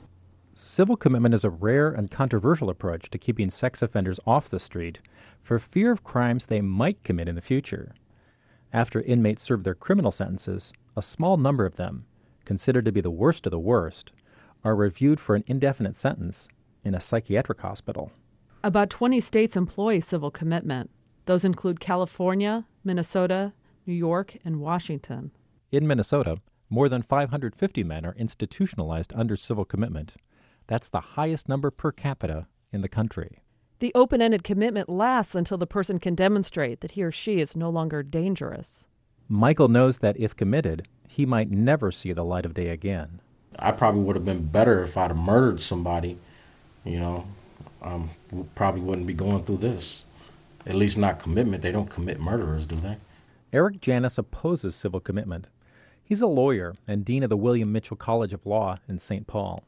Speaker 1: Civil commitment is a rare and controversial approach to keeping sex offenders off the street for fear of crimes they might commit in the future. After inmates serve their criminal sentences, a small number of them, considered to be the worst of the worst, are reviewed for an indefinite sentence in a psychiatric hospital.
Speaker 13: About 20 states employ civil commitment. Those include California, Minnesota, New York, and Washington.
Speaker 1: In Minnesota, more than 550 men are institutionalized under civil commitment. That's the highest number per capita in the country.
Speaker 13: The open ended commitment lasts until the person can demonstrate that he or she is no longer dangerous.
Speaker 1: Michael knows that if committed, he might never see the light of day again.
Speaker 8: I probably would have been better if I'd have murdered somebody, you know. Um, probably wouldn't be going through this. At least not commitment. They don't commit murderers, do they?
Speaker 1: Eric Janus opposes civil commitment. He's a lawyer and dean of the William Mitchell College of Law in St. Paul.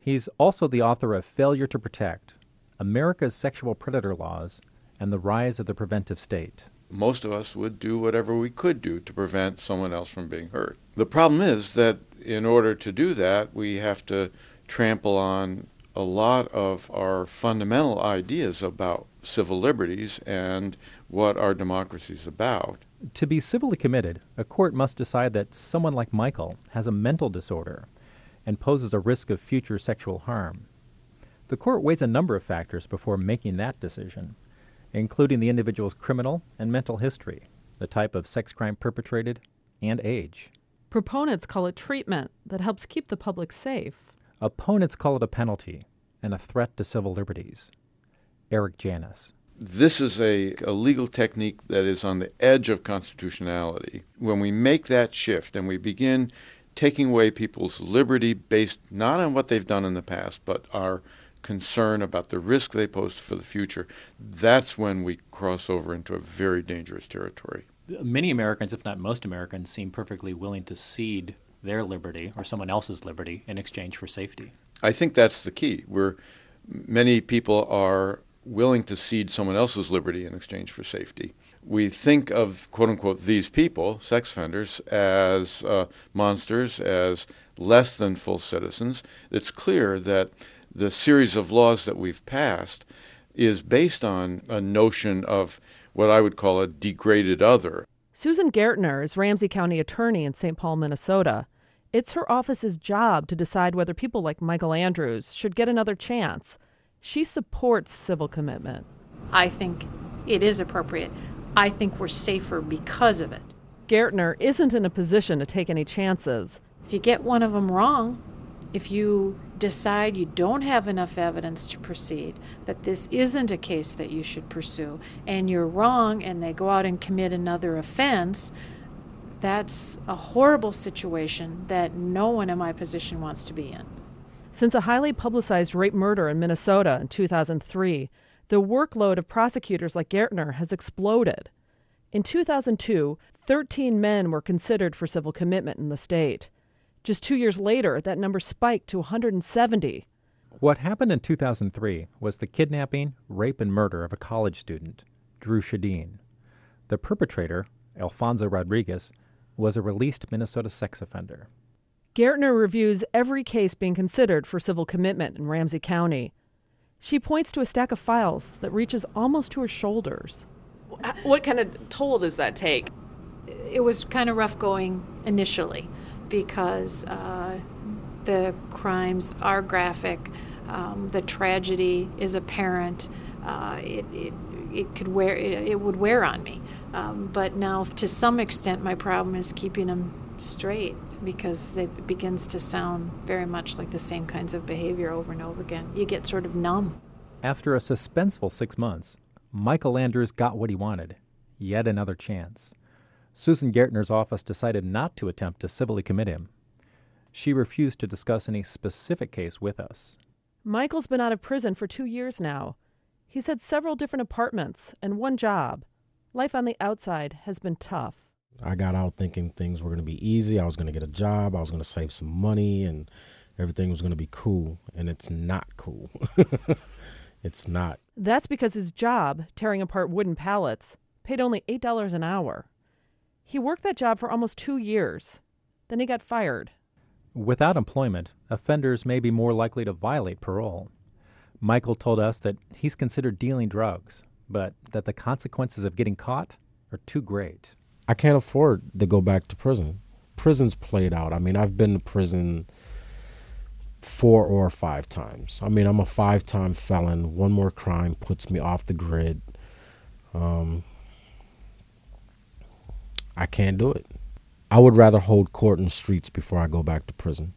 Speaker 1: He's also the author of Failure to Protect America's Sexual Predator Laws and the Rise of the Preventive State.
Speaker 9: Most of us would do whatever we could do to prevent someone else from being hurt. The problem is that in order to do that, we have to trample on a lot of our fundamental ideas about civil liberties and what our democracy is about.
Speaker 1: To be civilly committed, a court must decide that someone like Michael has a mental disorder and poses a risk of future sexual harm. The court weighs a number of factors before making that decision, including the individual's criminal and mental history, the type of sex crime perpetrated, and age.
Speaker 13: Proponents call it treatment that helps keep the public safe.
Speaker 1: Opponents call it a penalty and a threat to civil liberties. Eric Janus.
Speaker 9: This is a, a legal technique that is on the edge of constitutionality. When we make that shift and we begin taking away people's liberty based not on what they've done in the past, but our concern about the risk they pose for the future, that's when we cross over into a very dangerous territory.
Speaker 30: Many Americans, if not most Americans, seem perfectly willing to cede their liberty or someone else's liberty in exchange for safety.
Speaker 9: I think that's the key. Where many people are willing to cede someone else's liberty in exchange for safety. We think of quote unquote these people, sex offenders, as uh, monsters, as less than full citizens. It's clear that the series of laws that we've passed is based on a notion of what I would call a degraded other.
Speaker 13: Susan Gaertner is Ramsey County attorney in St. Paul, Minnesota. It's her office's job to decide whether people like Michael Andrews should get another chance. She supports civil commitment.
Speaker 12: I think it is appropriate. I think we're safer because of it.
Speaker 13: Gaertner isn't in a position to take any chances.
Speaker 12: If you get one of them wrong, if you decide you don't have enough evidence to proceed, that this isn't a case that you should pursue, and you're wrong, and they go out and commit another offense, that's a horrible situation that no one in my position wants to be in.
Speaker 13: Since a highly publicized rape murder in Minnesota in 2003, the workload of prosecutors like Gaertner has exploded. In 2002, 13 men were considered for civil commitment in the state. Just two years later, that number spiked to 170.
Speaker 1: What happened in 2003 was the kidnapping, rape, and murder of a college student, Dru Sjodin. The perpetrator, Alfonso Rodriguez, was a released Minnesota sex offender.
Speaker 13: Gaertner reviews every case being considered for civil commitment in Ramsey County. She points to a stack of files that reaches almost to her shoulders.
Speaker 22: What kind of toll does that take?
Speaker 12: It was kind of rough going initially because uh, the crimes are graphic, um, the tragedy is apparent. Uh, it, it, it could wear it, it would wear on me, um, but now to some extent my problem is keeping them straight because it begins to sound very much like the same kinds of behavior over and over again. You get sort of numb.
Speaker 1: After a suspenseful six months, Michael Andrews got what he wanted yet another chance. Susan Gaertner's office decided not to attempt to civilly commit him. She refused to discuss any specific case with us.
Speaker 13: Michael's been out of prison for two years now. He's had several different apartments and one job. Life on the outside has been tough.
Speaker 31: I got out thinking things were going to be easy. I was going to get a job. I was going to save some money and everything was going to be cool. And it's not cool. it's not.
Speaker 13: That's because his job, tearing apart wooden pallets, paid only $8 an hour. He worked that job for almost two years. Then he got fired.
Speaker 1: Without employment, offenders may be more likely to violate parole. Michael told us that he's considered dealing drugs, but that the consequences of getting caught are too great.
Speaker 31: I can't afford to go back to prison. Prison's played out. I mean, I've been to prison four or five times. I mean, I'm a five time felon. One more crime puts me off the grid. Um, I can't do it. I would rather hold court in the streets before I go back to prison.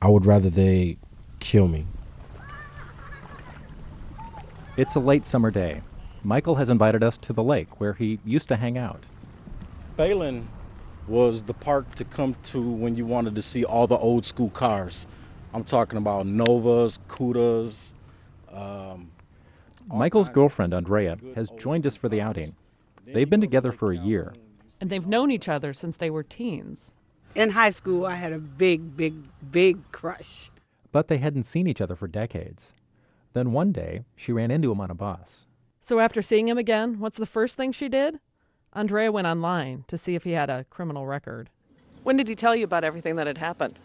Speaker 31: I would rather they kill me.
Speaker 1: It's a late summer day. Michael has invited us to the lake where he used to hang out.
Speaker 31: Phalen was the park to come to when you wanted to see all the old school cars. I'm talking about Novas, Cudas. Um,
Speaker 1: Michael's girlfriend, Andrea, has joined us for the outing. They've been together for a year.
Speaker 13: And they've known each other since they were teens.
Speaker 6: In high school, I had a big, big, big crush.
Speaker 1: But they hadn't seen each other for decades. Then one day, she ran into him on a bus.
Speaker 13: So after seeing him again, what's the first thing she did? Andrea went online to see if he had a criminal record.
Speaker 22: When did he tell you about everything that had happened?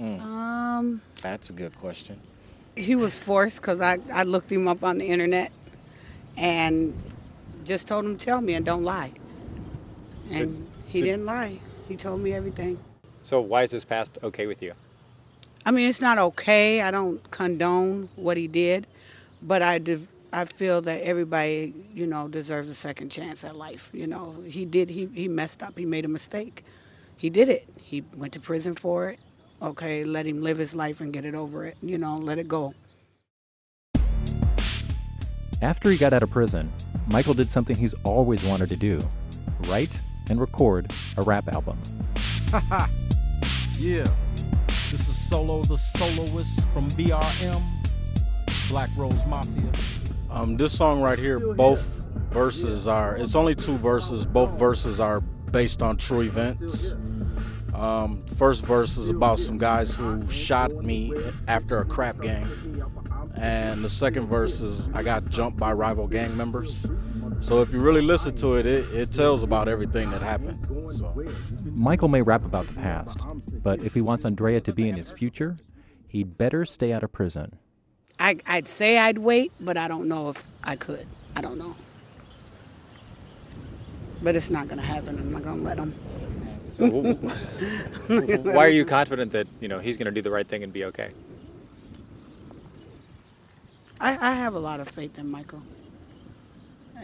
Speaker 6: Mm. Um,
Speaker 31: That's a good question.
Speaker 6: He was forced because I, I looked him up on the internet and just told him, tell me and don't lie. And he
Speaker 1: Did-
Speaker 6: didn't lie. He told me everything.
Speaker 1: So why is this past okay with you?
Speaker 6: I mean, it's not okay. I don't condone what he did, but I de- I feel that everybody, you know, deserves a second chance at life. You know, he did. He he messed up. He made a mistake. He did it. He went to prison for it. Okay, let him live his life and get it over it. You know, let it go.
Speaker 1: After he got out of prison, Michael did something he's always wanted to do write and record a rap album.
Speaker 32: Haha. yeah. This is Solo the Soloist from BRM, Black Rose Mafia.
Speaker 31: Um, this song right here, both verses are. It's only two verses. Both verses are based on true events. Um, first verse is about some guys who shot me after a crap game, and the second verse is I got jumped by rival gang members. So if you really listen to it, it, it tells about everything that happened. So.
Speaker 1: Michael may rap about the past, but if he wants Andrea to be in his future, he'd better stay out of prison.
Speaker 6: I I'd say I'd wait, but I don't know if I could. I don't know. But it's not gonna happen. I'm not gonna let him.
Speaker 1: So why are you confident that you know he's going to do the right thing and be okay?
Speaker 6: I, I have a lot of faith in Michael.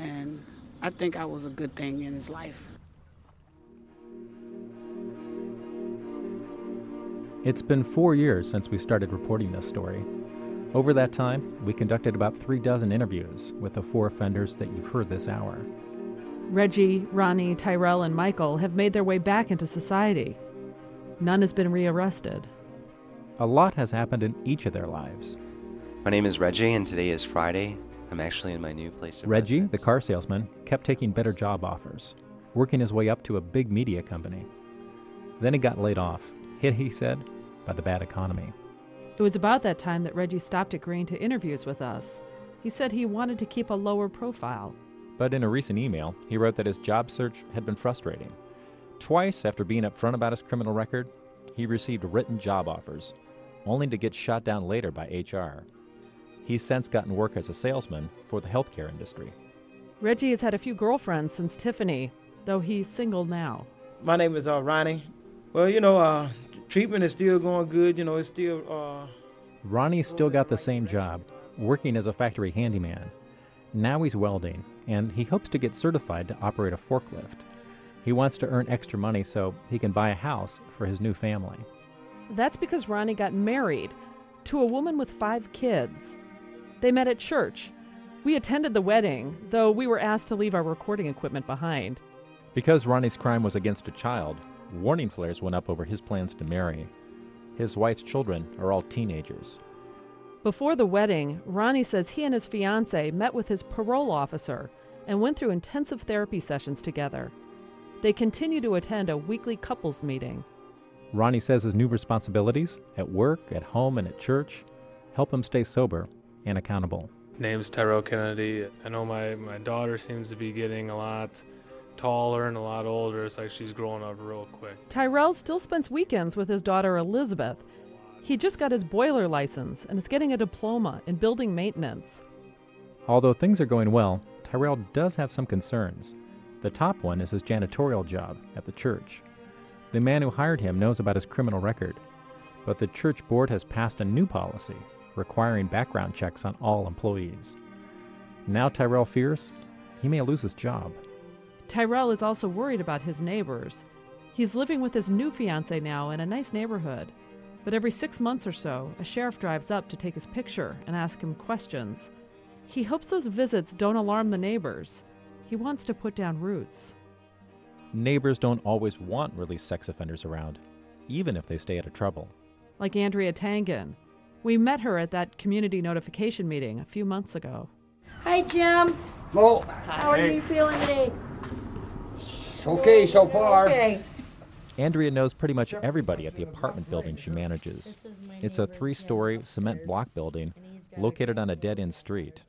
Speaker 6: And I think I was a good thing in his life.
Speaker 1: It's been four years since we started reporting this story. Over that time, we conducted about three dozen interviews with the four offenders that you've heard this hour.
Speaker 13: Reggie, Ronnie, Tyrell, and Michael have made their way back into society. None has been rearrested.
Speaker 1: A lot has happened in each of their lives.
Speaker 33: My name is Reggie, and today is Friday. I'm actually in my new place of
Speaker 1: Reggie, the car salesman, kept taking better job offers, working his way up to a big media company. Then he got laid off, hit, he said, by the bad economy.
Speaker 13: It was about that time that Reggie stopped agreeing to interviews with us. He said he wanted to keep a lower profile.
Speaker 1: But in a recent email, he wrote that his job search had been frustrating. Twice after being upfront about his criminal record, he received written job offers, only to get shot down later by HR. He's since gotten work as a salesman for the healthcare industry.
Speaker 13: Reggie has had a few girlfriends since Tiffany, though he's single now.
Speaker 34: My name is uh, Ronnie. Well, you know, uh, treatment is still going good. You know, it's still. Uh,
Speaker 1: Ronnie still got the same job, working as a factory handyman. Now he's welding, and he hopes to get certified to operate a forklift. He wants to earn extra money so he can buy a house for his new family.
Speaker 13: That's because Ronnie got married to a woman with five kids. They met at church. We attended the wedding, though we were asked to leave our recording equipment behind.
Speaker 1: Because Ronnie's crime was against a child, warning flares went up over his plans to marry. His wife's children are all teenagers.
Speaker 13: Before the wedding, Ronnie says he and his fiancee met with his parole officer and went through intensive therapy sessions together. They continue to attend a weekly couples meeting.
Speaker 1: Ronnie says his new responsibilities at work, at home, and at church help him stay sober and accountable.
Speaker 16: Name's Tyrell Kennedy. I know my, my daughter seems to be getting a lot taller and a lot older. It's like she's growing up real quick.
Speaker 13: Tyrell still spends weekends with his daughter Elizabeth. He just got his boiler license and is getting a diploma in building maintenance.
Speaker 1: Although things are going well, Tyrell does have some concerns. The top one is his janitorial job at the church. The man who hired him knows about his criminal record, but the church board has passed a new policy requiring background checks on all employees. Now Tyrell fears he may lose his job.
Speaker 13: Tyrell is also worried about his neighbors. He's living with his new fiancee now in a nice neighborhood, but every six months or so, a sheriff drives up to take his picture and ask him questions. He hopes those visits don't alarm the neighbors. He wants to put down roots.
Speaker 1: Neighbors don't always want released sex offenders around, even if they stay out of trouble.
Speaker 13: Like Andrea Tangen. We met her at that community notification meeting a few months ago.
Speaker 35: Hi, Jim.
Speaker 36: Oh,
Speaker 35: How are
Speaker 36: hey.
Speaker 35: you feeling today?
Speaker 36: Okay so far.
Speaker 35: Okay.
Speaker 1: Andrea knows pretty much everybody at the apartment building she manages. It's a three story cement block building located on a dead end street.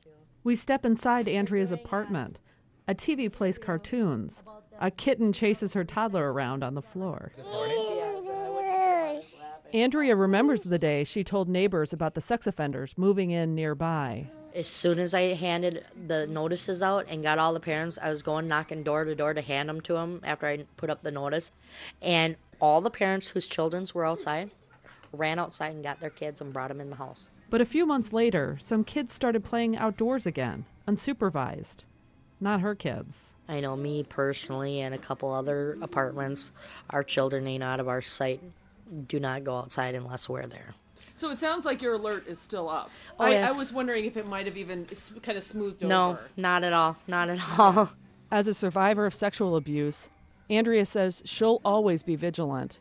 Speaker 13: We step inside Andrea's apartment. A TV plays cartoons. A kitten chases her toddler around on the floor. Andrea remembers the day she told neighbors about the sex offenders moving in nearby.
Speaker 27: As soon as I handed the notices out and got all the parents, I was going knocking door to door to hand them to them after I put up the notice. And all the parents whose children were outside ran outside and got their kids and brought them in the house.
Speaker 13: But a few months later, some kids started playing outdoors again, unsupervised. Not her kids.
Speaker 27: I know me personally and a couple other apartments, our children ain't out of our sight. Do not go outside unless we're there.
Speaker 22: So it sounds like your alert is still up.
Speaker 27: Oh,
Speaker 22: I,
Speaker 27: yes.
Speaker 22: I was wondering if it might have even kind of smoothed
Speaker 27: No,
Speaker 22: over.
Speaker 27: not at all. Not at all.
Speaker 13: As a survivor of sexual abuse, Andrea says she'll always be vigilant.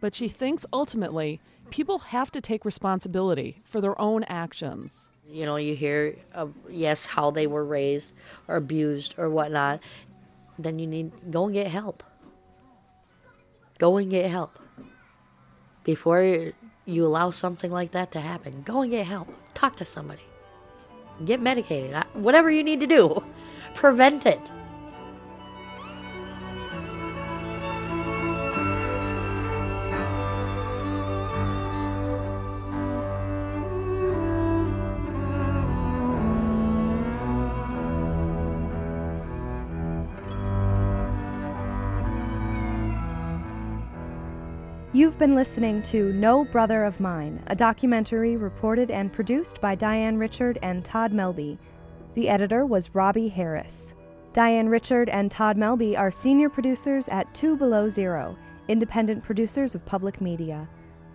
Speaker 13: But she thinks ultimately people have to take responsibility for their own actions.
Speaker 27: You know, you hear, of, yes, how they were raised or abused or whatnot. Then you need go and get help. Go and get help before you allow something like that to happen. Go and get help. Talk to somebody. Get medicated. Whatever you need to do, prevent it.
Speaker 5: Been listening to No Brother of Mine, a documentary reported and produced by Diane Richard and Todd Melby. The editor was Robbie Harris. Diane Richard and Todd Melby are senior producers at Two Below Zero, independent producers of public media.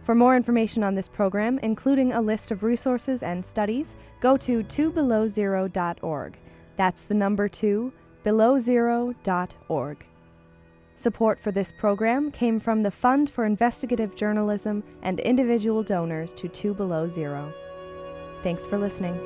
Speaker 5: For more information on this program, including a list of resources and studies, go to twobelowzero.org. That's the number two, belowzero.org. Support for this program came from the Fund for Investigative Journalism and individual donors to Two Below Zero. Thanks for listening.